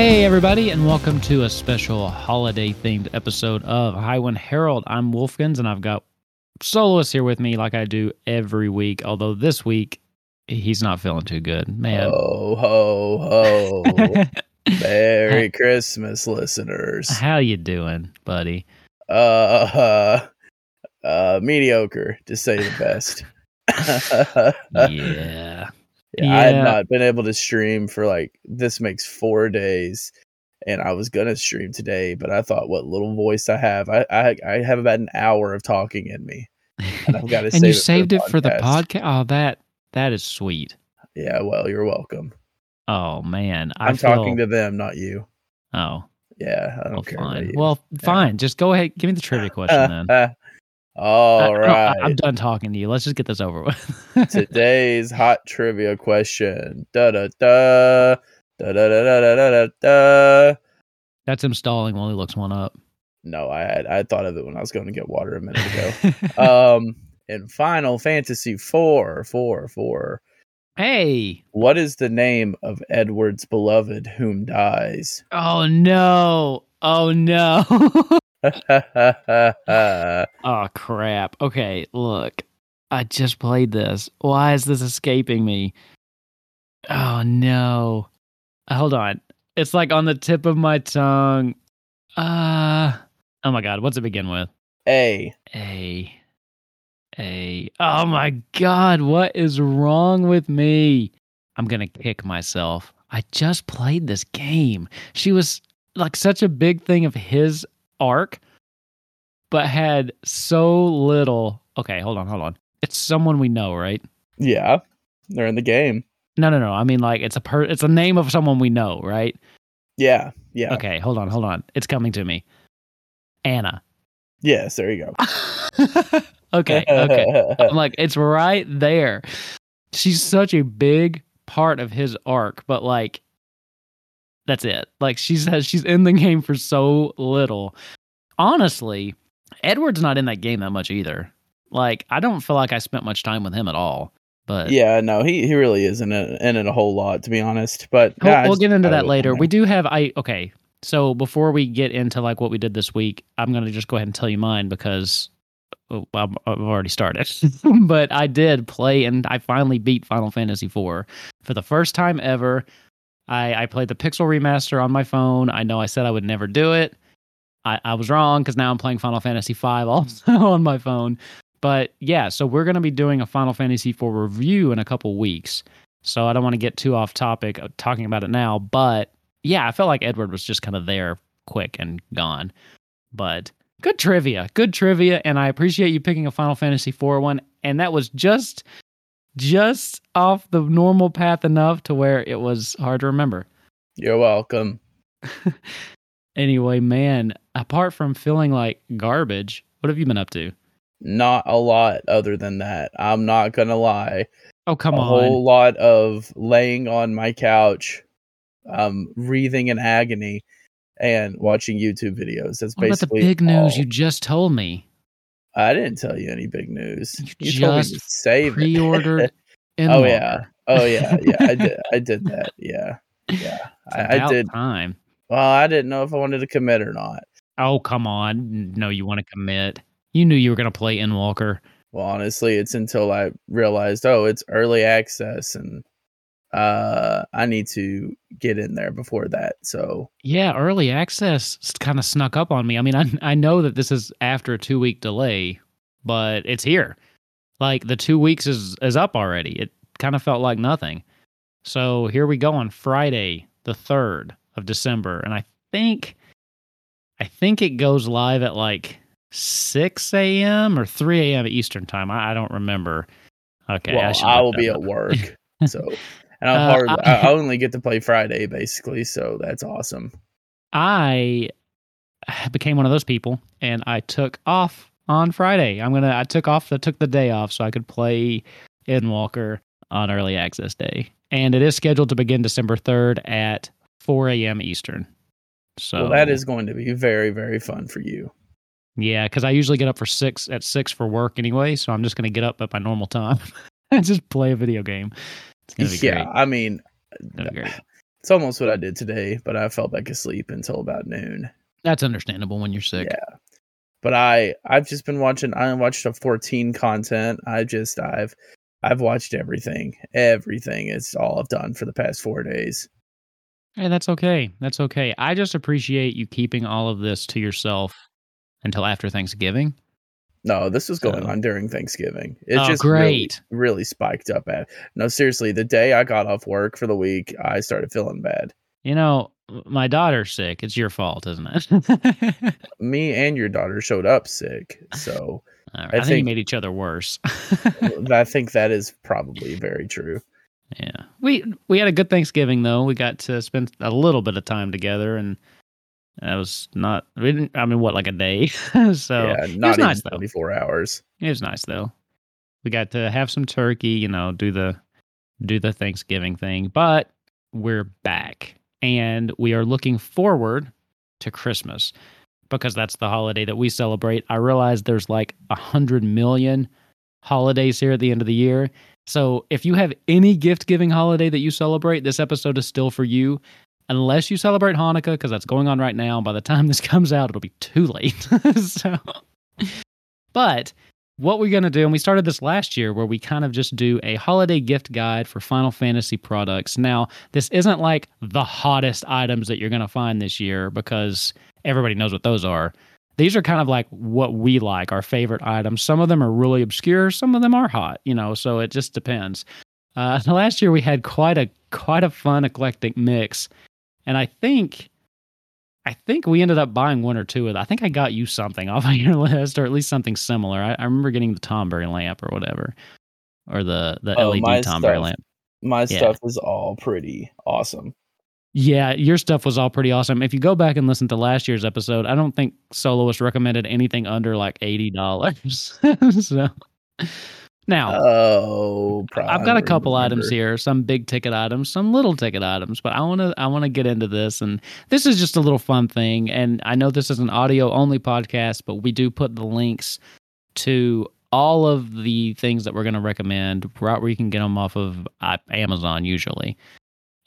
Hey, everybody, and welcome to a special holiday themed episode of Highwind Herald. I'm Wolfkins, and I've got Soloist here with me like I do every week, although this week he's not feeling too good. Man. Ho, ho, ho. Merry Christmas, listeners. How you doing, buddy? Uh, uh, uh, mediocre, to say the best. yeah. Yeah, I had not been able to stream for like this makes four days, and I was gonna stream today, but I thought, what little voice I have, I I, I have about an hour of talking in me, and I've got to. and you saved it for the podcast. Oh, that that is sweet. Yeah, well, you're welcome. Oh man, I I'm feel, talking to them, not you. Oh, Yeah, I don't well, care. fine. Well, fine. Just go ahead. Give me the trivia question then. All uh, oh, I, right. I, am done talking to you. Let's just get this over with. Today's hot trivia question. Da da da. Da da da da da da da. That's him stalling while he looks one up. No, I had I thought of it when I was going to get water a minute ago. um, in Final Fantasy four, four, four. Hey, what is the name of Edward's beloved whom dies? Oh no! Oh no! oh crap. Okay, look. I just played this. Why is this escaping me? Oh no. Uh, Hold on. It's like on the tip of my tongue. Uh Oh my god, what's it begin with? A. A A Oh my god, what is wrong with me? I'm going to kick myself. I just played this game. She was like such a big thing of his arc but had so little. Okay, hold on, hold on. It's someone we know, right? Yeah, they're in the game. No, no, no. I mean like it's a per it's a name of someone we know, right? Yeah, yeah. Okay, hold on, hold on. It's coming to me. Anna. Yes, there you go. okay, okay. I'm like, it's right there. She's such a big part of his arc, but like that's it. Like she says, she's in the game for so little. Honestly, Edward's not in that game that much either. Like I don't feel like I spent much time with him at all. But yeah, no, he he really isn't in it, in it a whole lot, to be honest. But we'll, we'll just get into that later. We do have I okay. So before we get into like what we did this week, I'm gonna just go ahead and tell you mine because oh, I've, I've already started. but I did play and I finally beat Final Fantasy IV for the first time ever. I, I played the Pixel remaster on my phone. I know I said I would never do it. I, I was wrong because now I'm playing Final Fantasy V also on my phone. But yeah, so we're going to be doing a Final Fantasy IV review in a couple weeks. So I don't want to get too off topic talking about it now. But yeah, I felt like Edward was just kind of there quick and gone. But good trivia, good trivia. And I appreciate you picking a Final Fantasy IV one. And that was just just off the normal path enough to where it was hard to remember. You're welcome. Anyway, man, apart from feeling like garbage, what have you been up to? Not a lot other than that. I'm not gonna lie. Oh, come a on. A whole lot of laying on my couch, um, breathing in agony, and watching YouTube videos. That's what about the basically big news you just told me? I didn't tell you any big news. You You, told me to just save it. Pre-ordered oh yeah. Oh yeah. Yeah. I did. I did that. Yeah. Yeah. I, I did. time. Well, I didn't know if I wanted to commit or not. Oh, come on. No, you want to commit. You knew you were going to play Endwalker. Well, honestly, it's until I realized, oh, it's early access, and uh, I need to get in there before that. So Yeah, early access kind of snuck up on me. I mean, I I know that this is after a 2-week delay, but it's here. Like the 2 weeks is is up already. It kind of felt like nothing. So, here we go on Friday, the 3rd of December, and I think I think it goes live at like 6 a.m. or 3 a.m. Eastern time. I, I don't remember. Okay, well, should I, will be at work. So, and I'm Uh, hard. I- I, I only get to play Friday basically. So that's awesome. I became one of those people and I took off on Friday. I'm gonna I took off I took the day off so I could play Endwalker on early access day. And it is scheduled to begin December 3rd at 4 a.m. Eastern. So well, that is going to be very, very fun for you. Yeah, because I usually get up for six at six for work anyway, so I'm just gonna get up at my normal time and just play a video game. It's gonna be yeah, great. I mean, It's be great. it's almost what I did today, but I fell back asleep until about noon. That's understandable when you're sick. Yeah. But I I've just been watching I watched a 14 content. I just I've I've watched everything. Everything is all I've done for the past 4 days. Hey, that's okay. That's okay. I just appreciate you keeping all of this to yourself until after Thanksgiving. No, this was going So- on during Thanksgiving. It Oh, just great. Really, really spiked up at. No, seriously, the day I got off work for the week, I started feeling bad. You know, my daughter's sick. It's your fault, isn't it? Me and your daughter showed up sick, so right, I I, think you think- made each other worse. I think that is probably very true. yeah, we we had a good Thanksgiving though. We got to spend a little bit of time together, and that was not. We didn't. I mean, what like a day? so yeah, it was nice though. 24 hours. It was nice though. We got to have some turkey, you know, do the do the Thanksgiving thing, but we're back and we are looking forward to Christmas because that's the holiday that we celebrate. I realize there's like a hundred million holidays here at the end of the year. So if you have any gift giving holiday that you celebrate, this episode is still for you. Unless you celebrate Hanukkah, because that's going on right now. By the time this comes out, it'll be too late. so, but what we're going to do, and we started this last year where we kind of just do a holiday gift guide for Final Fantasy products. Now, this isn't like the hottest items that you're going to find this year because everybody knows what those are. These are kind of like what we like, our favorite items. Some of them are really obscure, some of them are hot, you know, so it just depends. Uh, last year we had quite a quite a fun eclectic mix, and I think I think we ended up buying one or two of. them. I think I got you something off of your list, or at least something similar. I, I remember getting the Tomberry lamp or whatever, or the the Oh, LED Tomberry stuff. lamp. My Yeah. stuff is all pretty awesome. Yeah, your stuff was all pretty awesome. If you go back and listen to last year's episode, I don't think Soloist recommended anything under like eighty dollars. so now Oh, I've got a couple remember. items here, some big ticket items, some little ticket items, but I want to I want to get into this and this is just a little fun thing and I know this is an audio only podcast, but we do put the links to all of the things that we're going to recommend right where you can get them off of uh, Amazon usually.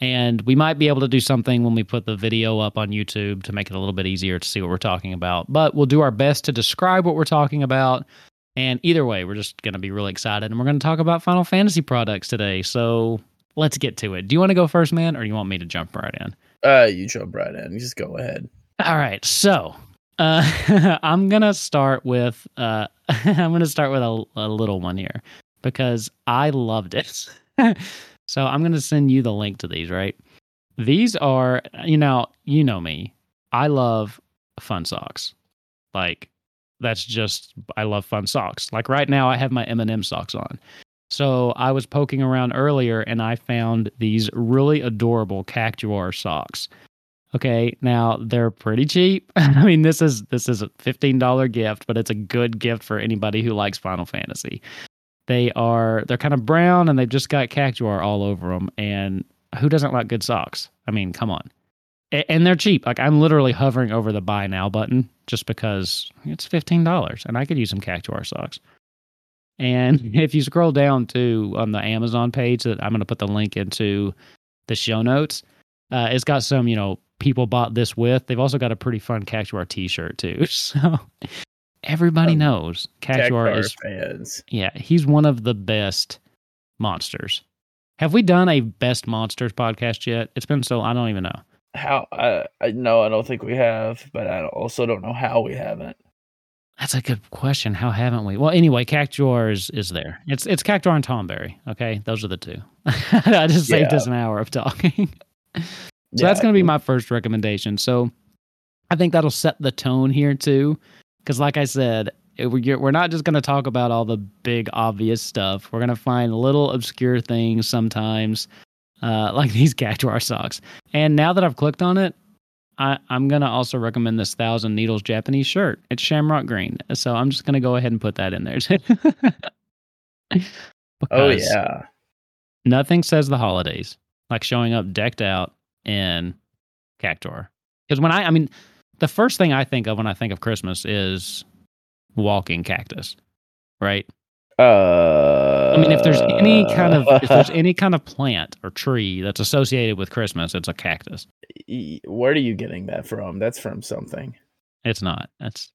And we might be able to do something when we put the video up on YouTube to make it a little bit easier to see what we're talking about. But we'll do our best to describe what we're talking about. And either way, we're just going to be really excited. And we're going to talk about Final Fantasy products today. So let's get to it. Do you want to go first, man, or do you want me to jump right in? Uh, you jump right in. Just go ahead. All right. So uh, I'm going to start with, uh, I'm going to start with a, a little one here because I loved it. so I'm going to send you the link to these, right? These are, you know, you know me. I love fun socks. Like that's just I love fun socks. Like right now I have my M&M socks on. So I was poking around earlier and I found these really adorable Cactuar socks. Okay, now they're pretty cheap. I mean, this is this is a fifteen dollar gift, but it's a good gift for anybody who likes Final Fantasy. They are they're kind of brown and they've just got Cactuar all over them. And who doesn't like good socks? I mean, come on. And they're cheap. Like I'm literally hovering over the buy now button just because it's fifteen dollars, and I could use some Cactuar socks. And if you scroll down to on the Amazon page that I'm going to put the link into the show notes, uh, it's got some you know people bought this with. They've also got a pretty fun Cactuar T-shirt too. So everybody Um, knows Cactuar Cactuar is fans. yeah he's one of the best monsters. Have we done a best monsters podcast yet? It's been so I don't even know. How? I, I no, I don't think we have, but I also don't know how we haven't. That's a good question. How haven't we? Well, anyway, Cactuar is, is there. It's it's Cactuar and Tomberry. Okay, those are the two. I just saved Yeah. us an hour of talking. so Yeah, that's going to be my first recommendation. So I think that'll set the tone here too, because like I said, it- we're we're not just going to talk about all the big obvious stuff. We're going to find little obscure things sometimes, uh, like these Cactuar socks. And now that I've clicked on it, I, I'm gonna also recommend this Thousand Needles Japanese shirt. It's Shamrock Green, so I'm just gonna go ahead and put that in there. Oh yeah. nothing says the holidays like showing up decked out in Cactuar. Because when I, I mean, the first thing I think of when I think of Christmas is walking cactus, right? Uh I mean, if there's any kind of if there's any kind of plant or tree that's associated with Christmas, it's a cactus. Where are you getting that from? That's from something. It's not. That's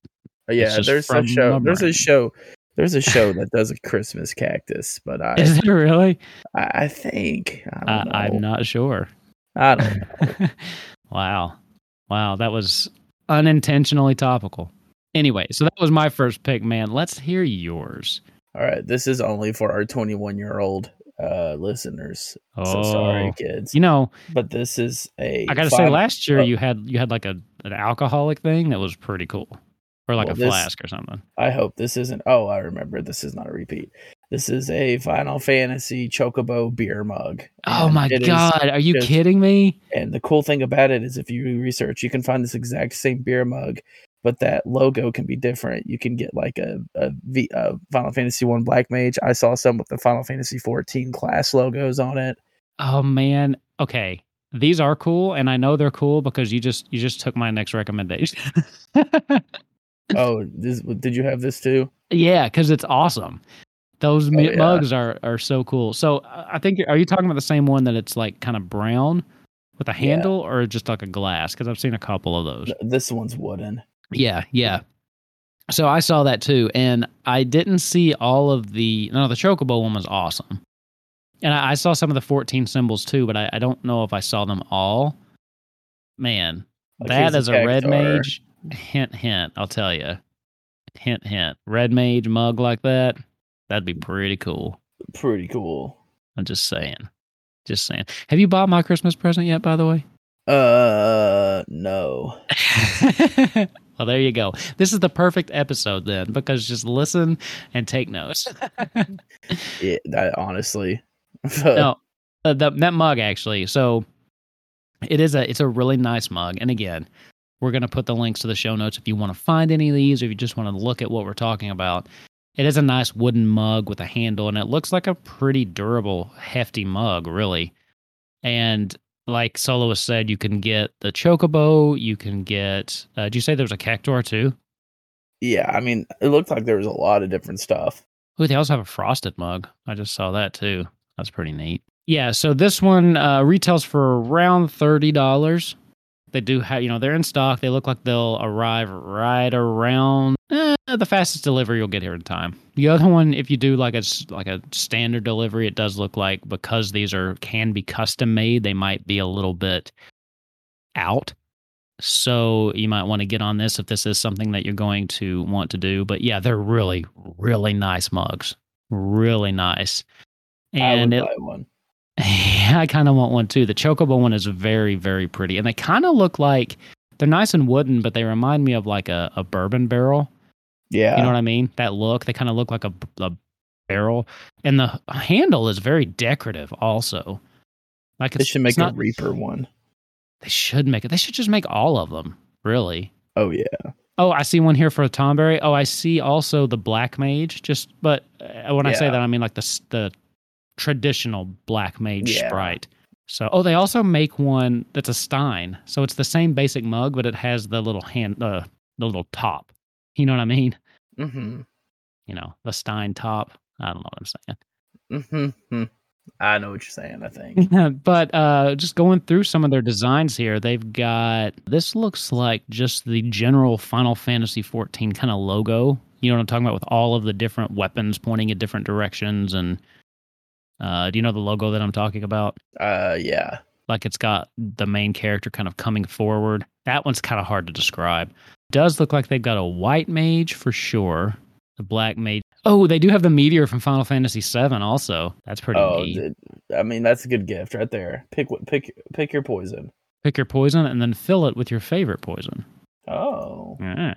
Uh, Yeah, there's a show. There's a show. There's a show that does a Christmas cactus, but I, is it really? I, I think I I, don't know. I'm not sure. I don't. know. wow, wow, that was unintentionally topical. Anyway, so that was my first pick, man. Let's hear yours. All right, this is only for our 21 year old uh listeners. Oh, So sorry, kids. you know, but this is a. I gotta say, last year uh, you had you had like a an alcoholic thing that was pretty cool, or like Well, a this- flask or something. I hope this isn't. Oh, I remember. This is not a repeat. This is a Final Fantasy Chocobo beer mug. Oh my god, are you just- kidding me? and the cool thing about it is, if you research, you can find this exact same beer mug, but that logo can be different. You can get like a a, v, a Final Fantasy One Black Mage. I saw some with the Final Fantasy 14 class logos on it. Oh man. Okay. These are cool and I know they're cool because you just you just took my next recommendation. Oh, this, did you have this too? yeah, cuz it's awesome. Those Oh, yeah. mugs are are so cool. So uh, I think are you talking about the same one that it's like kind of brown with a Yeah. handle or just like a glass cuz I've seen a couple of those. This one's wooden. Yeah, yeah. So I saw that too, and I didn't see all of the. No, the Chocobo one was awesome, and I, I saw some of the 14 symbols too, but I, I don't know if I saw them all. Man, Like, that as a red mage, hint, hint. I'll tell you, hint, hint. Red mage mug like that, that'd be pretty cool. Pretty cool. I'm just saying, just saying. Have you bought my Christmas present yet? By the way. Uh, no. well, there you go. This is the perfect episode then, because just listen and take notes. It, that honestly. no, uh, that that mug actually. So it is a it's a really nice mug, and again, we're gonna put the links to the show notes if you want to find any of these, or if you just want to look at what we're talking about. It is a nice wooden mug with a handle, and it looks like a pretty durable, hefty mug, really. And like Soloist said, you can get the chocobo. You can get. Uh, did you say there was a cactuar too? Yeah, I mean, it looked like there was a lot of different stuff. Ooh, they also have a frosted mug. I just saw that too. That's pretty neat. Yeah, so this one uh, retails for around thirty dollars. They do have, you know, they're in stock. They look like they'll arrive right around eh, the fastest delivery you'll get here in time. The other one, if you do like a like a standard delivery, it does look like because these are can be custom made, they might be a little bit out. So you might want to get on this if this is something that you're going to want to do. But yeah, they're really, really nice mugs. Really nice. And I it, would buy one. I kind of want one too. The Chocobo one is very, very pretty. And they kind of look like they're nice and wooden, but they remind me of like a, a bourbon barrel. Yeah, You know what I mean? That look. They kind of look like a, a barrel. And the handle is very decorative also. Like they should make a not, Reaper one. They should make it. They should just make all of them, really. Oh yeah, Oh, I see one here for a Tomberry. Oh, I see also the Black Mage. Just, but uh, when I say that, I mean like the the traditional Black Mage Yeah. sprite. So, oh, they also make one that's a Stein. So it's the same basic mug, but it has the little hand, uh, the little top. You know what I mean? mm-hmm, You know, the Stein top. I don't know what I'm saying. mm-hmm. I know what you're saying. I think. but uh, just going through some of their designs here, they've got this looks like just the general Final Fantasy 14 kind of logo. You know what I'm talking about with all of the different weapons pointing in different directions. And uh, do you know the logo that I'm talking about? Uh, yeah. Like it's got the main character kind of coming forward. That one's kind of hard to describe. Does look like they've got a white mage for sure. The black mage. Oh, they do have the meteor from Final Fantasy VII also. That's pretty Oh, neat. th- I mean that's a good gift right there. Pick what pick pick your poison. pick your poison and then fill it with your favorite poison. Oh, Yeah.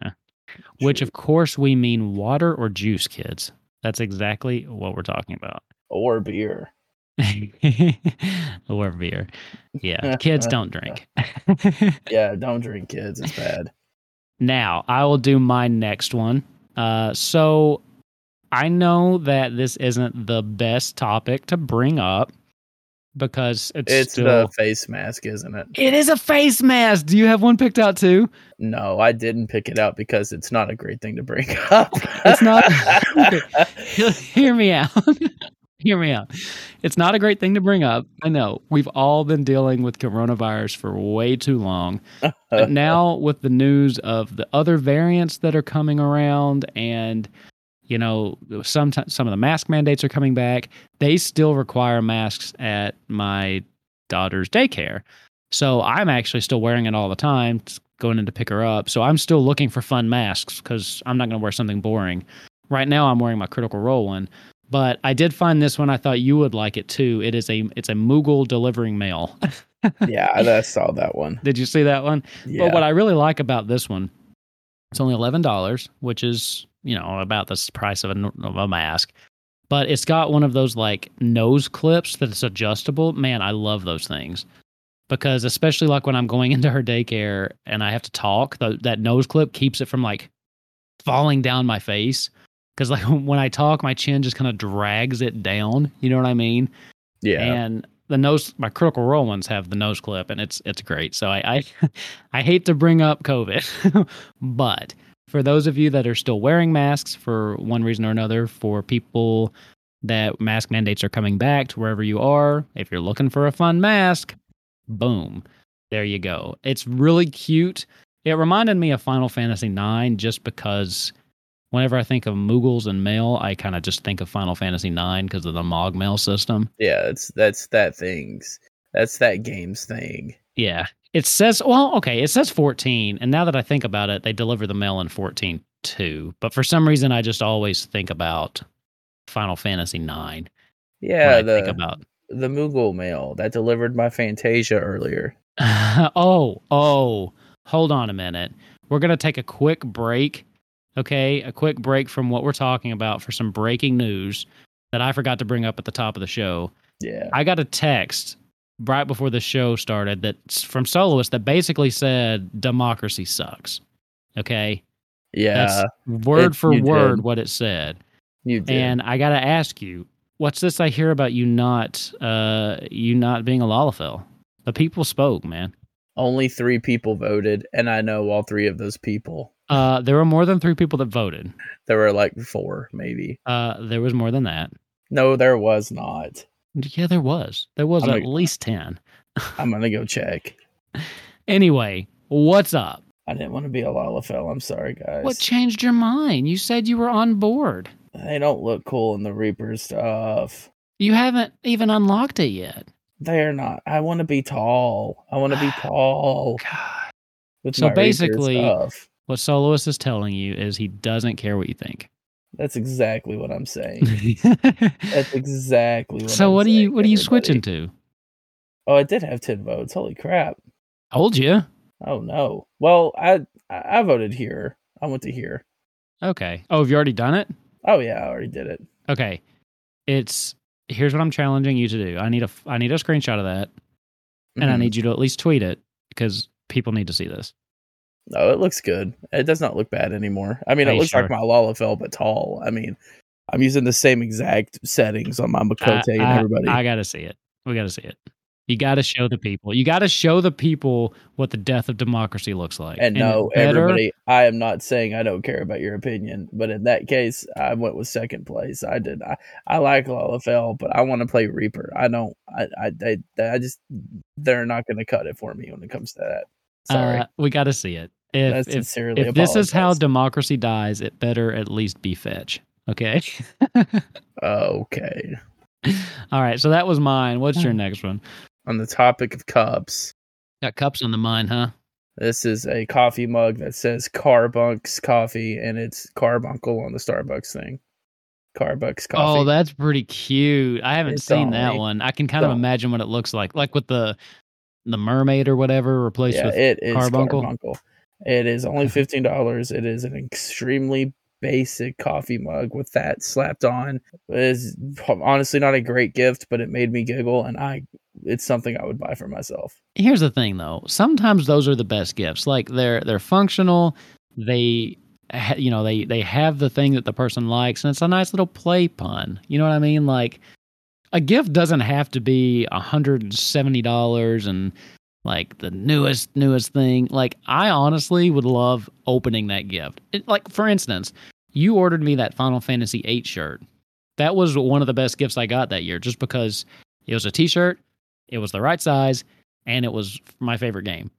Which, of course, we mean water or juice, kids. That's exactly what we're talking about. Or beer. or beer. Yeah, kids don't drink. Yeah, don't drink, kids. It's bad. now, I will do my next one. Uh, so I know that this isn't the best topic to bring up because it's, It's still. the face mask, isn't it? it is a face mask. Do you have one picked out too? No, I didn't pick it out because it's not a great thing to bring up. It's not? Hear me out. Hear me out. It's not a great thing to bring up. I know. We've all been dealing with coronavirus for way too long. But now with the news of the other variants that are coming around and you know, some some of the mask mandates are coming back. They still require masks at my daughter's daycare. So I'm actually still wearing it all the time, going in to pick her up. So I'm still looking for fun masks because I'm not going to wear something boring. Right now, I'm wearing my Critical Role one, but I did find this one. I thought you would like it too. It is a it's a Moogle delivering mail. yeah, I saw that one. did you see that one? Yeah. But what I really like about this one, it's only eleven dollars, which is you know about the price of a, of a mask. But it's got one of those like nose clips that is adjustable. Man, I love those things because especially like when I'm going into her daycare and I have to talk, the, that nose clip keeps it from like falling down my face. Because like when I talk, my chin just kind of drags it down. You know what I mean? yeah. and the nose my critical role ones have the nose clip and it's it's great so i i, I hate to bring up covid but for those of you that are still wearing masks for one reason or another for people that mask mandates are coming back to wherever you are if you're looking for a fun mask boom there you go it's really cute it reminded me of final fantasy 9 just because whenever i think of moogles and mail i kind of just think of final fantasy 9 because of the mog mail system yeah, it's that's that thing's that's that game's thing. Yeah. It says, well, okay, it says 14. And now that I think about it, they deliver the mail in 14 too. But for some reason, I just always think about Final Fantasy 9 Yeah, I think the about. the Moogle mail that delivered my Fantasia earlier. oh, oh, hold on a minute. We're going to take a quick break. Okay. A quick break from what we're talking about for some breaking news that I forgot to bring up at the top of the show. Yeah. I got a text right before the show started that from Soloist that basically said democracy sucks. Okay. Yeah. That's word it- for word did. what it said. you did. And I got to ask you, what's this I hear about you not uh you not being a Lalafell? The people spoke, man. Only three people voted, and I know all three of those people. Uh there were more than 3 people that voted. There were like four, maybe. Uh there was more than that. No, there was not. Yeah, there was. There was I'm at like- least 10. I'm gonna go check. Anyway, what's up? I didn't want to be a Lalafell. I'm sorry, guys. What changed your mind? You said you were on board. they don't look cool in the Reaper stuff. You haven't even unlocked it yet. They're not. I want to be tall. I want to be tall. God. So basically-. What Soloist is telling you is he doesn't care what you think. That's exactly what I'm saying. That's exactly what. so I'm what are you what are you everybody. switching to? Oh, I did have ten votes. Holy crap! Told you. Oh no. Well, I I I voted here. I went to here. Okay. Oh, have you already done it? Oh yeah, I already did it. Okay. It's here's what I'm challenging you to do. I need a I need a screenshot of that, and I Mhm. need you to at least tweet it because people need to see this. No, it looks good. It does not look bad anymore. I mean, Are it looks like sure? my Lalafell, but tall. I mean, I'm using the same exact settings on my Miqo'te I, and I- everybody. I gotta see it. We gotta see it. You gotta show the people. You gotta show the people what the death of democracy looks like. and no, better- everybody, I am not saying I don't care about your opinion, but in that case, I went with second place. I did. I, I like Lalafell, but I want to play Reaper. I don't. I I they- I just they're not going to cut it for me when it comes to that. Sorry, Uh, we gotta see it. I If if, sincerely if this is how democracy dies, it better at least be fetch. Okay. okay. All right. So that was mine. What's your uh-huh. next one? On the topic of cups, Got cups on the mind, huh? This is a coffee mug that says Carbunks Coffee, and it's Carbuncle on the Starbucks thing. Carbunks oh, Coffee. Oh, that's pretty cute. I haven't It's seen that one. I can kind of imagine what it looks like, like with the the mermaid or whatever replaced yeah, with. it is Carbuncle? Carbuncle. It is only fifteen dollars. It is an extremely basic coffee mug with that slapped on is honestly not a great gift, but it made me giggle, and I it's something I would buy for myself. Here's the thing, though. Sometimes those are the best gifts. Like they're they're functional. They you know they they have the thing that the person likes, and it's a nice little play pun. You know what I mean? Like a gift doesn't have to be hundred and seventy dollars and like the newest newest thing. Like I honestly would love opening that gift. It, like for instance, you ordered me that Final Fantasy VIII shirt. That was one of the best gifts I got that year, just because it was a T-shirt, it was the right size, and it was my favorite game.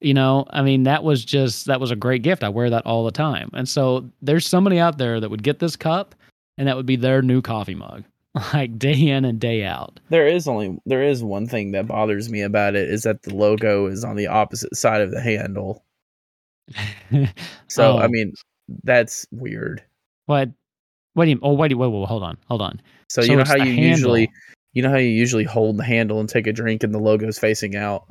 You know, I mean, that was just that was a great gift. I wear that all the time, and so there's somebody out there that would get this cup, and that would be their new coffee mug like day in and day out. There is only there is one thing that bothers me about it is that the logo is on the opposite side of the handle. So Oh. I mean that's weird. what? What do you? Oh, wait, wait, wait, hold on, hold on. So, So you know how you handle. usually you know how you usually hold the handle and take a drink and the logo's facing out.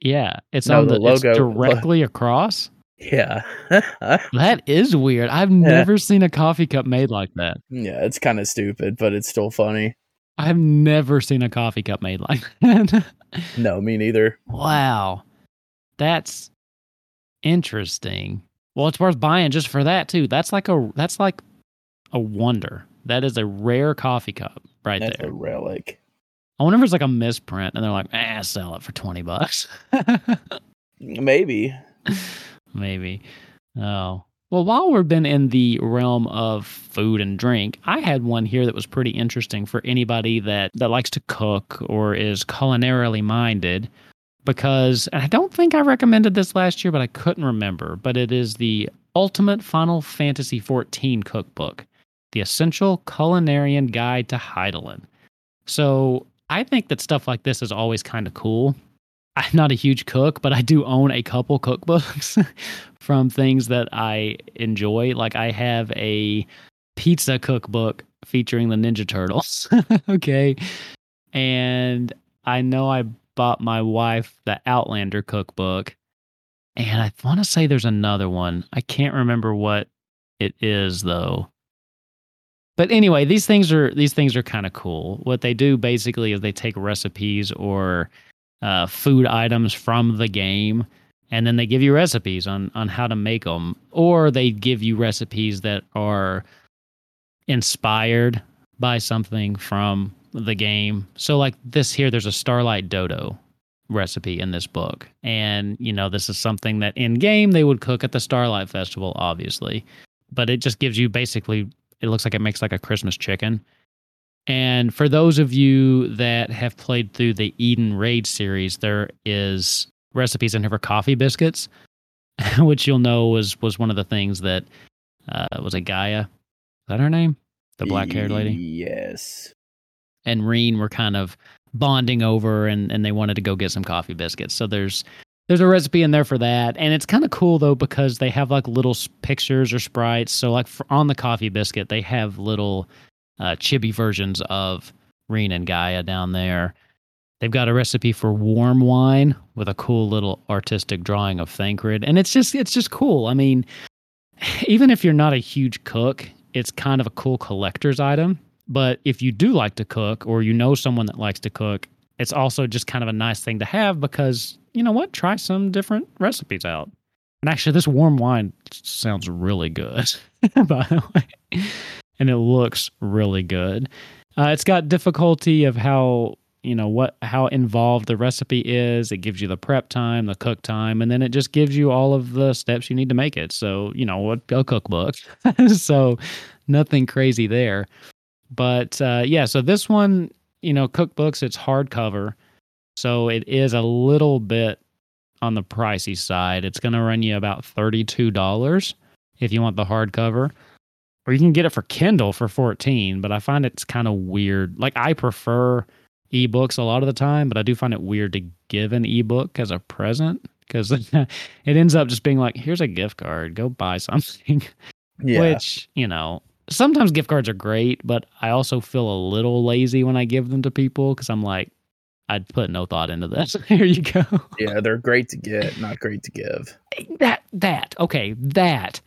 Yeah, it's No, on the the, it's logo- directly across. Yeah. That is weird. I've never seen a coffee cup made like that. yeah, it's kind of stupid, but it's still funny. I've never seen a coffee cup made like that. No, me neither. wow, that's interesting. Well, it's worth buying just for that too. That's like a that's like a wonder. That is a rare coffee cup right That's there. a relic. I wonder if it's like a misprint and they're like, ah, sell it for 20 bucks. Maybe. Maybe. Oh. Well, while we've been in the realm of food and drink, I had one here that was pretty interesting for anybody that, that likes to cook or is culinarily minded. Because, and I don't think I recommended this last year, but I couldn't remember. But it is the Ultimate Final Fantasy XIV Cookbook, the Essential Culinarian Guide to Hydaelyn. So I think that stuff like this is always kind of cool. I'm not a huge cook, but I do own a couple cookbooks from things that I enjoy. Like I have a pizza cookbook featuring the Ninja Turtles. okay. And I know I bought my wife the Outlander cookbook. And I want to say there's another one. I can't remember what it is though. But anyway, these things are these things are kind of cool. What they do basically is they take recipes or uh, food items from the game, and then they give you recipes on on how to make them, or they give you recipes that are inspired by something from the game. So, like this here, there's a Starlight Dodo recipe in this book, and you know this is something that in game they would cook at the Starlight Festival, obviously, but it just gives you basically. It looks like it makes like a Christmas chicken. And for those of you that have played through the Eden Raid series, there is recipes in here for coffee biscuits, which you'll know was was one of the things that uh, was a Gaia? Is that her name? The black haired lady? Yes. and Ryne were kind of bonding over and, and they wanted to go get some coffee biscuits. So there's there's a recipe in there for that. And it's kind of cool though because they have like little pictures or sprites. So like for, on the coffee biscuit, they have little uh, chibi versions of Ryne and Gaia down there. They've got a recipe for warm wine with a cool little artistic drawing of Thancred. And it's just it's just cool. I mean, even if you're not a huge cook, it's kind of a cool collector's item. But if you do like to cook or you know someone that likes to cook, it's also just kind of a nice thing to have because, you know what? Try some different recipes out. And actually, this warm wine sounds really good, by the way. And it looks really good. Uh, it's got difficulty of how, you know, what, how involved the recipe is. It gives you the prep time, the cook time, and then it just gives you all of the steps you need to make it. So, you know, what, a cookbook. so, nothing crazy there. But uh, yeah, so this one, you know, cookbooks, it's hardcover. So it is a little bit on the pricey side. It's going to run you about $32 if you want the hardcover. Or you can get it for Kindle for 14, but I find it's kind of weird. Like I prefer ebooks a lot of the time, but I do find it weird to give an ebook as a present because it ends up just being like, here's a gift card, go buy something. Yeah. Which, you know, sometimes gift cards are great, but I also feel a little lazy when I give them to people because I'm like, I'd put no thought into this. Here you go. yeah, they're great to get, not great to give. That, that, okay, that.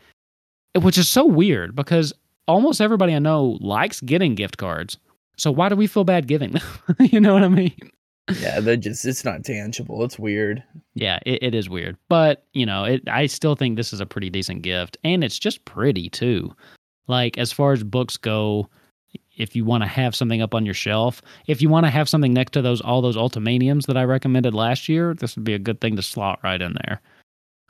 Which is so weird because almost everybody I know likes getting gift cards. So why do we feel bad giving them? you know what I mean? Yeah, they're just it's not tangible. It's weird. Yeah, it, it is weird, but you know, it. I still think this is a pretty decent gift, and it's just pretty too. Like as far as books go, if you want to have something up on your shelf, if you want to have something next to those all those Ultimaniums that I recommended last year, this would be a good thing to slot right in there.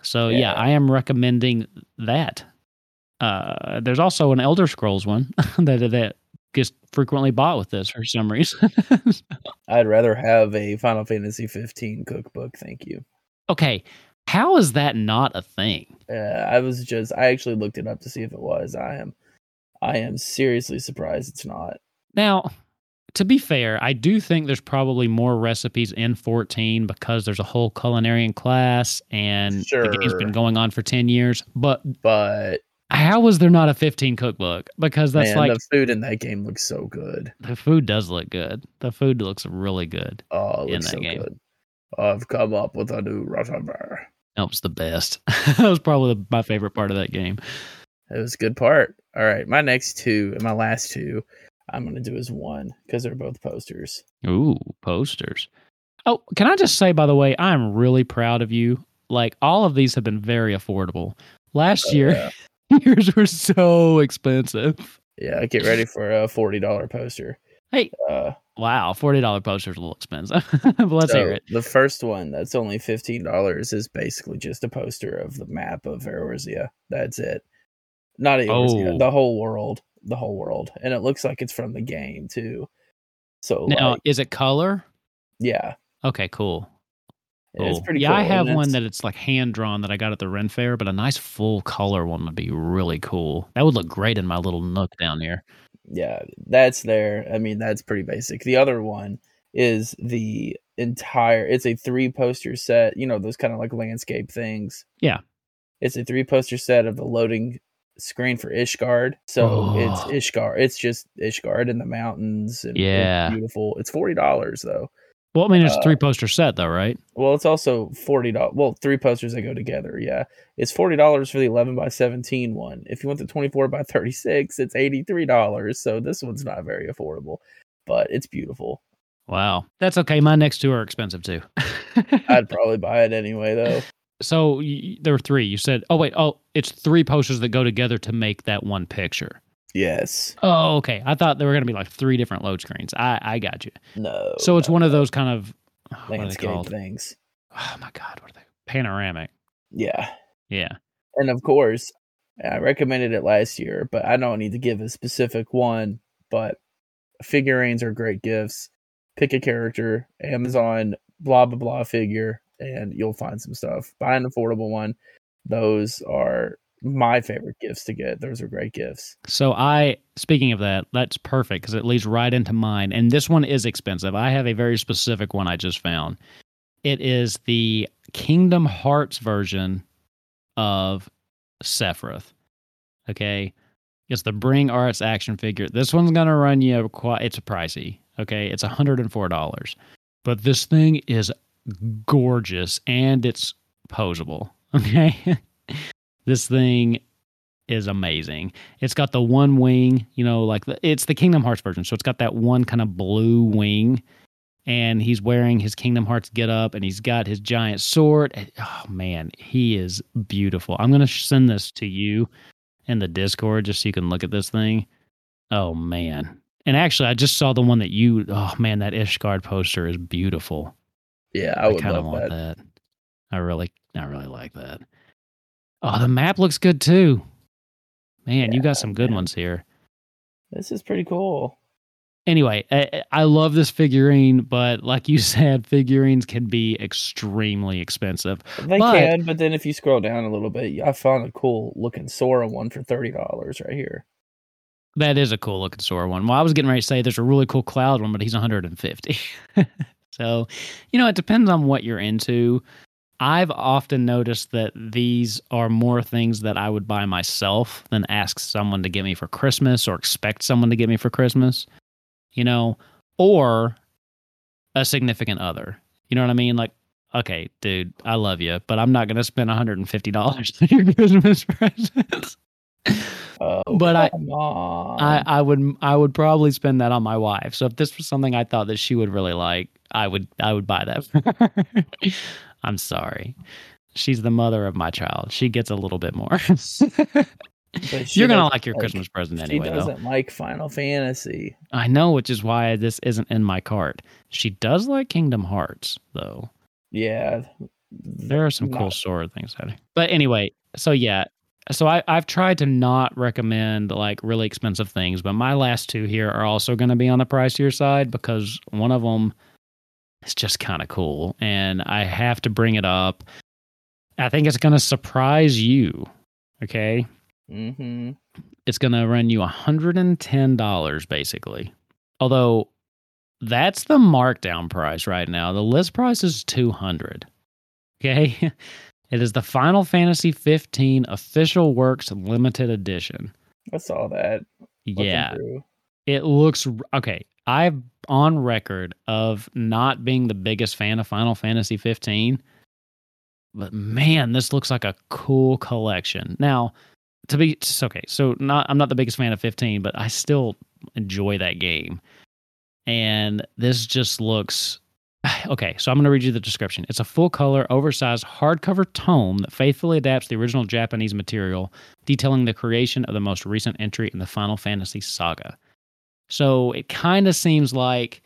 So yeah, Yeah. I am recommending that. Uh, there's also an Elder Scrolls one that that gets frequently bought with this for some reason. I'd rather have a Final Fantasy 15 cookbook. Thank you. okay, how is that not a thing? Uh, I was just I actually looked it up to see if it was. I am I am seriously surprised it's not. Now, to be fair, I do think there's probably more recipes in 14 because there's a whole culinarian class and the game's Sure. been going on for 10 years. But But how is there not a 15 cookbook? Because that's man, like the food in that game looks so good. the food does look good. The food looks really good. Oh, In that so game. good. I've come up with a new recipe. That was the best. that was probably the, my favorite part of that game. It was a good part. All right, my next two and my last two, I'm gonna do as one because they're both posters. Ooh, posters. Oh, can I just say, by the way, I'm really proud of you. Like, all of these have been very affordable. Last oh, year, Yeah, yours were so expensive. yeah. Get ready for a forty dollar poster. Hey. uh, Wow, $40 poster's a little expensive. but let's so hear it. the first one that's only fifteen dollars is basically just a poster of the map of Eorzea. That's it. Not Eorzea, Oh. the whole world, the whole world, and it looks like it's from the game too. So Now, like, is it color? yeah, Okay, cool. It's oh. pretty. yeah, cool, I have one that it's like hand drawn that I got at the Ren Fair, but a nice full color one would be really cool. That would look great in my little nook down here. yeah, that's there. I mean, that's pretty basic. The other one is the entire. It's a three poster set. You know those kind of like landscape things. Yeah. it's a three poster set of the loading screen for Ishgard. So Oh. it's Ishgard. It's just Ishgard in the mountains. And it's Yeah. beautiful. It's forty dollars though. Well, I mean, it's a Uh, three poster set, though, right? Well, it's also forty dollars. Well, three posters that go together. Yeah, it's forty dollars for the eleven by 17 one. If you want the twenty four by thirty six, it's eighty three dollars. So this one's not very affordable, but it's beautiful. Wow. That's okay. My next two are expensive too. I'd probably buy it anyway, though. so y- there were three. You said, oh, wait. Oh, it's three posters that go together to make that one picture. Yes. Oh, okay. I thought there were going to be like three different load screens. I, I got you. No. So it's no, one of those kind of, what are they landscape called? things. Oh my God. What are they? Panoramic. Yeah. Yeah. And of course, I recommended it last year, but I don't need to give a specific one. But figurines are great gifts. Pick a character, Amazon, blah, blah, blah figure, and you'll find some stuff. Buy an affordable one. Those are my favorite gifts to get. Those are great gifts. So I, speaking of that, that's perfect because it leads right into mine. And this one is expensive. I have a very specific one I just found. It is the Kingdom Hearts version of Sephiroth. Okay. It's the Bring Arts action figure. This one's gonna run you quite it's pricey. Okay. It's $104. But this thing is gorgeous and it's posable. Okay. This thing is amazing. It's got the one wing, you know, like the, it's the Kingdom Hearts version. So it's got that one kind of blue wing, and he's wearing his Kingdom Hearts get up, and he's got his giant sword. And- Oh man, he is beautiful. I'm gonna send this to you in the Discord just so you can look at this thing. Oh man. And actually, I just saw the one that you. Oh man, that Ishgard poster is beautiful. Yeah, I I, would kind of love want that. that. I really, I really like that. Oh, the map looks good too. Man, you got some good man. ones here. This is pretty cool. Anyway, I, I love this figurine, but like you said, figurines can be extremely expensive. They But- can, but then if you scroll down a little bit, I found a cool looking Sora one for thirty dollars right here. That is a cool looking Sora one. Well, I was getting ready to say there's a really cool Cloud one, but he's 150. so, you know, it depends on what you're into. I've often noticed that these are more things that I would buy myself than ask someone to get me for Christmas or expect someone to get me for Christmas, you know, or a significant other. You know what I mean? Like, okay, dude, I love you, but I'm not going to spend $150 on your Christmas presents. Oh, But I- on. I, I would I would probably spend that on my wife. So if this was something I thought that she would really like, I would I would buy that. I'm sorry. She's the mother of my child. She gets a little bit more. You're gonna like your Christmas present anyway, though. She doesn't like Final Fantasy. I know, which is why this isn't in my cart. She does like Kingdom Hearts, though. Yeah, There are some cool sword things happening. But anyway, so yeah. So I, I've tried to not recommend like really expensive things, but my last two here are also going to be on the pricier side because one of them is just kind of cool, and I have to bring it up. I think it's going to surprise you. Okay, Mm-hmm. it's going to run you $110 basically. Although that's the markdown price right now. The list price is 200. Okay? It is the Final Fantasy 15 official works limited edition. I saw that. looking Yeah. through. It looks okay. I'm on record of not being the biggest fan of Final Fantasy 15, but man, this looks like a cool collection. Now, to be okay, so not I'm not the biggest fan of 15, but I still enjoy that game. And this just looks okay. So I'm going to read you the description. It's a full color, oversized hardcover tome that faithfully adapts the original Japanese material, detailing the creation of the most recent entry in the Final Fantasy saga. So it kind of seems like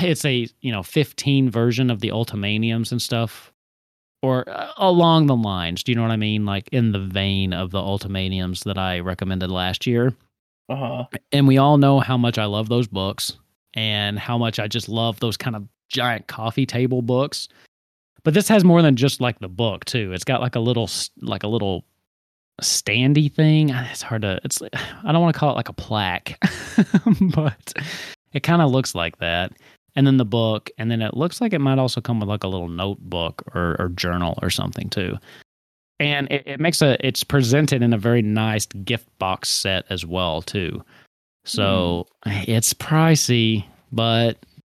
it's a you know 15 version of the Ultimaniums and stuff, or uh, along the lines. Do you know what I mean? Like in the vein of the Ultimaniums that I recommended last year. Uh-huh. And we all know how much I love those books and how much I just love those kind of giant coffee table books. But this has more than just like the book too. It's got like a little like a little standy thing. Ah, it's hard to it's I don't want to call it like a plaque. but it kind of looks like that. And then the book and then it looks like it might also come with like a little notebook or, or journal or something too and it, it makes a it's presented in a very nice gift box set as well too so mm. it's pricey but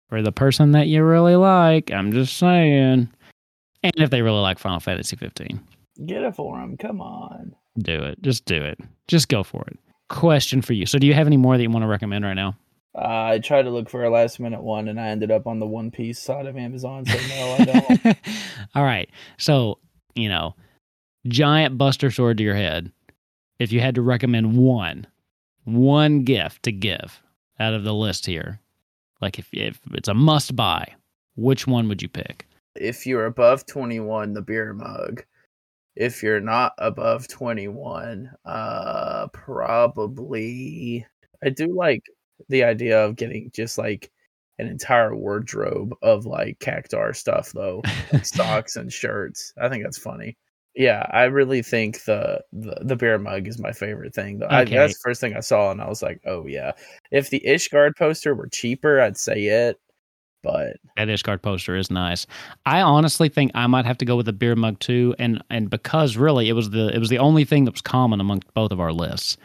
for the person that you really like i'm just saying and if they really like final fantasy 15 Get it for them. Come on. Do it. Just do it. Just go for it. Question for you. So do you have any more that you want to recommend right now? Uh, I tried to look for a last minute one and I ended up on the One Piece side of Amazon. So no, I don't. all right. So you know giant buster sword to your head. If you had to recommend one one gift to give out of the list here like if, if it's a must buy which one would you pick? If you're above 21, the beer mug. If you're not above 21, uh, probably. I do like the idea of getting just like an entire wardrobe of like cactuar stuff, though, like socks and shirts. I think that's funny. Yeah, I really think the the, the beer mug is my favorite thing. Though. I, Okay. that's the first thing I saw, and I was like, oh yeah. If the Ishgard poster were cheaper, I'd say it. But that Ishgard poster is nice. I honestly think I might have to go with the beer mug too, and and because really it was the it was the only thing that was common amongst both of our lists.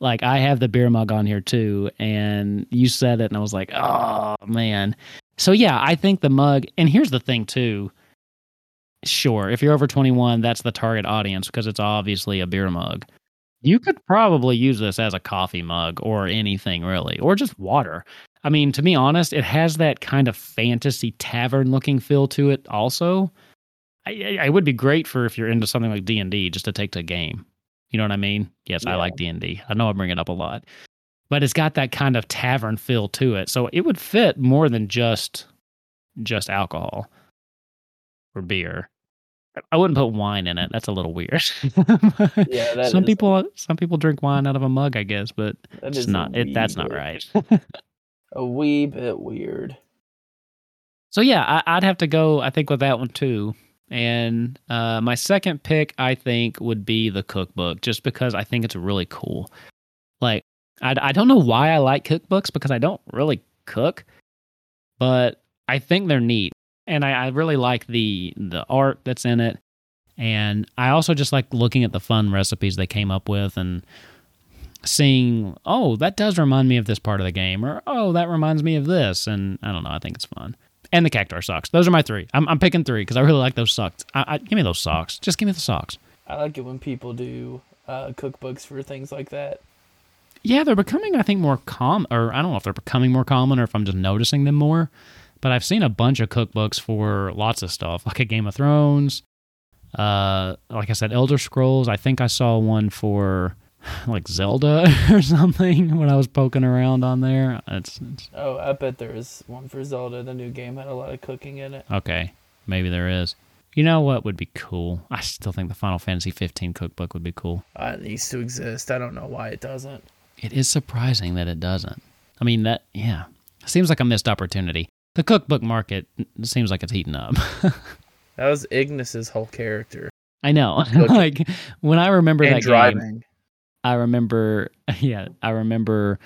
Like I have the beer mug on here too, and you said it, and I was like, oh man. So yeah, I think the mug. And here's the thing too. Sure, if you're over 21, that's the target audience because it's obviously a beer mug. You could probably use this as a coffee mug or anything really, or just water. I mean, to be honest, it has that kind of fantasy tavern looking feel to it. Also, I, I, it would be great for if you're into something like D and D, just to take to a game. You know what I mean? Yes, I like D and D. I know I bring it up a lot, but it's got that kind of tavern feel to it, so it would fit more than just just alcohol or beer. I wouldn't put wine in it. That's a little weird. Yeah, some is- people some people drink wine out of a mug, I guess, but that it's not. It, that's not right. A wee bit weird. So yeah, I, I'd have to go. I think with that one too. And uh, my second pick, I think, would be the cookbook, just because I think it's really cool. Like, I, I don't know why I like cookbooks because I don't really cook, but I think they're neat, and I, I really like the the art that's in it, and I also just like looking at the fun recipes they came up with and seeing, oh, that does remind me of this part of the game, or oh, that reminds me of this, and I don't know, I think it's fun and the cactuar socks. Those are my three. I'm, I'm picking three because I really like those socks. I, I, give me those socks. Just give me the socks. I like it when people do uh, cookbooks for things like that. Yeah, they're becoming, I think, more common, or I don't know if they're becoming more common or if I'm just noticing them more. But I've seen a bunch of cookbooks for lots of stuff, like a Game of Thrones, uh, like I said, Elder Scrolls. I think I saw one for like Zelda or something when I was poking around on there. It's, it's Oh, I bet there is one for Zelda. The new game had a lot of cooking in it. okay. Maybe there is. You know what would be cool? I still think the Final Fantasy 15 cookbook would be cool. Uh, it needs to exist. I don't know why it doesn't. It is surprising that it doesn't. I mean, that, yeah, seems like a missed opportunity. The cookbook market seems like it's heating up. That was Ignis's whole character. I know. Like when I remember and that game, driving. I remember, yeah, I remember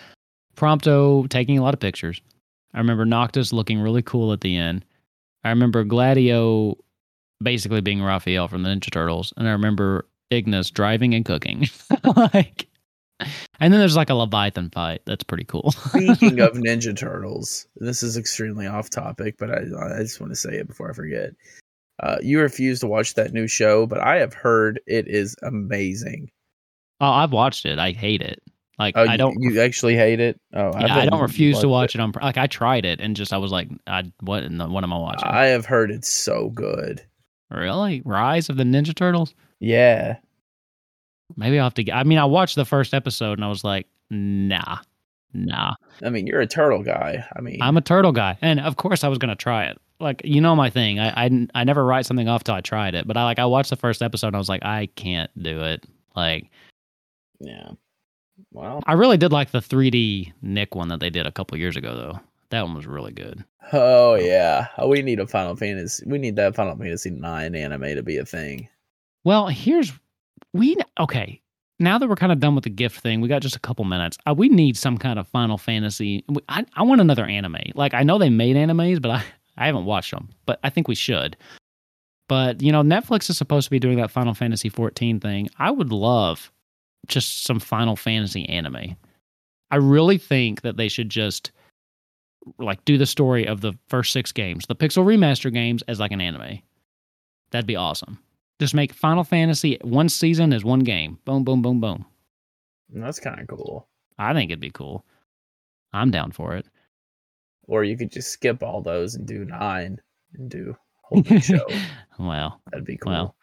Prompto taking a lot of pictures. I remember Noctis looking really cool at the end. I remember Gladio basically being Raphael from the Ninja Turtles, and I remember Ignis driving and cooking. like, and then there's like a Leviathan fight. That's pretty cool. Speaking of Ninja Turtles, this is extremely off topic, but I, I just want to say it before I forget. Uh, you refuse to watch that new show, but I have heard it is amazing. Oh, I've watched it. I hate it. Like Oh, I don't. You, you actually hate it? Oh, yeah, I don't refuse to watch it on. Like I tried it and just I was like, I what? in the- What am I watching? I have heard it's so good. really? Rise of the Ninja Turtles? Yeah, Maybe I'll have to. get I mean, I watched the first episode and I was like, nah, nah. I mean, you're a turtle guy. I mean, I'm a turtle guy, and of course I was gonna try it. Like you know my thing. I I, I never write something off till I tried it. But I like I watched the first episode and I was like, I can't do it. Like yeah. Well, I really did like the 3D Nick one that they did a couple years ago though. That one was really good. oh yeah, oh, we need a Final Fantasy. We need that Final Fantasy nine anime to be a thing. Well, here's we okay. Now that we're kind of done with the gift thing, we got just a couple minutes. Uh, we need some kind of Final Fantasy. I, I want another anime. Like I know they made animes, but I I haven't watched them. But I think we should. But you know, Netflix is supposed to be doing that Final Fantasy 14 thing. I would love just some Final Fantasy anime. I really think that they should just like do the story of the first six games, the Pixel Remaster games, as like an anime. That'd be awesome. Just make Final Fantasy one season as one game. Boom, boom, boom, boom. That's kind of cool. I think it'd be cool. I'm down for it. Or you could just skip all those and do nine and do whole new show. well, That'd be cool. Well.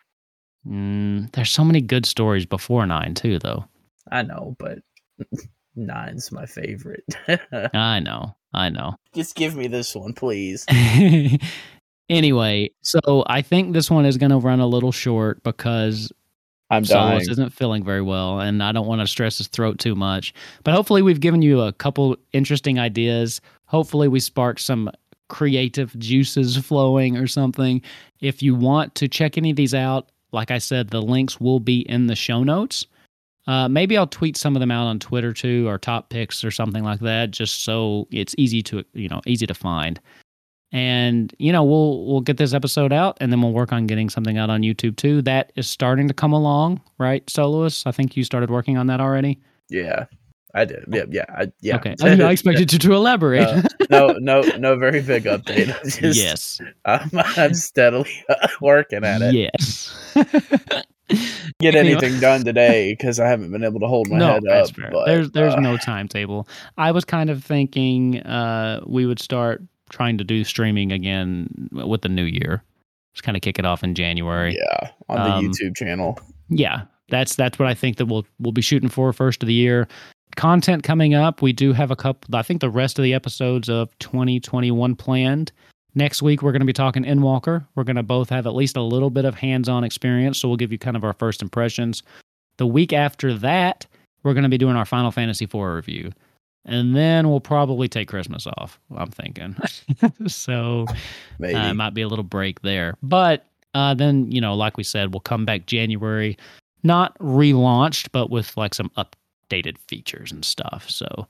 Mm, there's so many good stories before nine too, though. I know, but nine's my favorite. I know, I know. just give me this one, please. anyway, so I think this one is going to run a little short because I'm dying. Soloist isn't feeling very well, and I don't want to stress his throat too much. But hopefully, we've given you a couple interesting ideas. Hopefully, we sparked some creative juices flowing or something. If you want to check any of these out, like I said, the links will be in the show notes. Uh, maybe I'll tweet some of them out on Twitter too, or top picks or something like that, just so it's easy to you know easy to find. And you know we'll we'll get this episode out, and then we'll work on getting something out on YouTube too. That is starting to come along, right, Soloist? I think you started working on that already. Yeah, I did. Yeah, yeah, I, yeah. Okay, I, I expected you to elaborate. Uh, no, no, no. Very big update. Just, yes, I'm, I'm steadily working at it. yes. Get anything done today because I haven't been able to hold my no, head that's up. fair. But, there's there's uh, no timetable. I was kind of thinking uh, we would start trying to do streaming again with the new year. Just kind of kick it off in January. Yeah, on the Um, YouTube channel. yeah that's that's what i think that we'll we'll be shooting for first of the year content coming up we do have a couple i think the rest of the episodes of 2021 planned next week we're going to be talking Endwalker. we're going to both have at least a little bit of hands-on experience so we'll give you kind of our first impressions the week after that we're going to be doing our final fantasy IV review and then we'll probably take christmas off i'm thinking so Maybe. uh, it might be a little break there. But uh, then, you know, like we said, we'll come back January, not relaunched, but with like some updated features and stuff. So,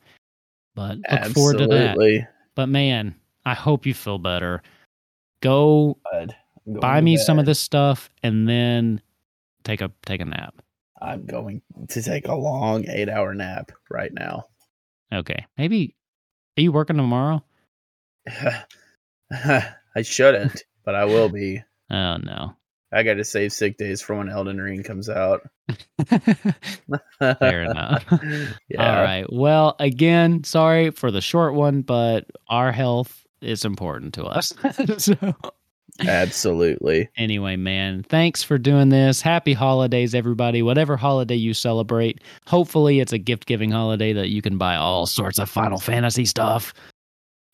but look forward to that. But man, I hope you feel better. Go Bud. I'm going buy me some of this stuff and then take a take a nap. I'm going to take a long eight hour nap right now. Okay. Maybe are you working tomorrow? I shouldn't, but I will be. Oh no. I got to save sick days for when Elden Ring comes out. Fair enough. yeah. All right. Well, again, sorry for the short one, but our health is important to us. so, Absolutely. anyway, man, thanks for doing this. Happy holidays, everybody. Whatever holiday you celebrate, hopefully it's a gift giving holiday that you can buy all sorts of Final Fantasy stuff.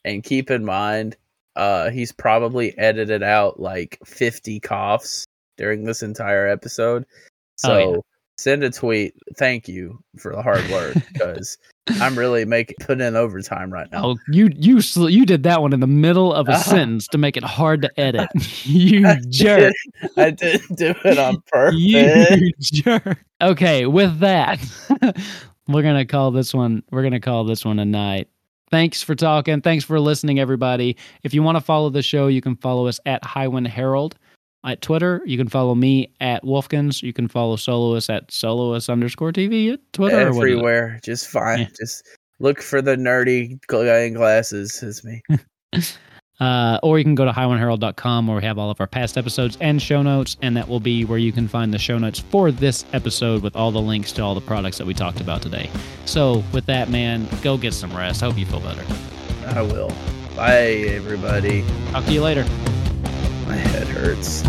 And keep in mind, uh, he's probably edited out like 50 coughs during this entire episode. So Oh, yeah. send a tweet. Thank you for the hard work because I'm really making putting in overtime right now. Oh, you you you did that one in the middle of a Uh-huh. sentence to make it hard to edit. you I jerk. did- I didn't do it on purpose. You jerk. Okay, with that, we're gonna call this one. We're gonna call this one a night. Thanks for talking. Thanks for listening, everybody. If you want to follow the show, you can follow us at Highwind Herald at Twitter. You can follow me at Wolfkins. You can follow Soloist at Soloist underscore TV at Twitter. or what is it? Everywhere. Just fine. Yeah. Just look for the nerdy guy in glasses. It's me. Uh, or you can go to highwindherald.com where we have all of our past episodes and show notes, and that will be where you can find the show notes for this episode with all the links to all the products that we talked about today. So, with that, man, go get some rest. Hope you feel better. I will. Bye, everybody. Talk to you later. My head hurts.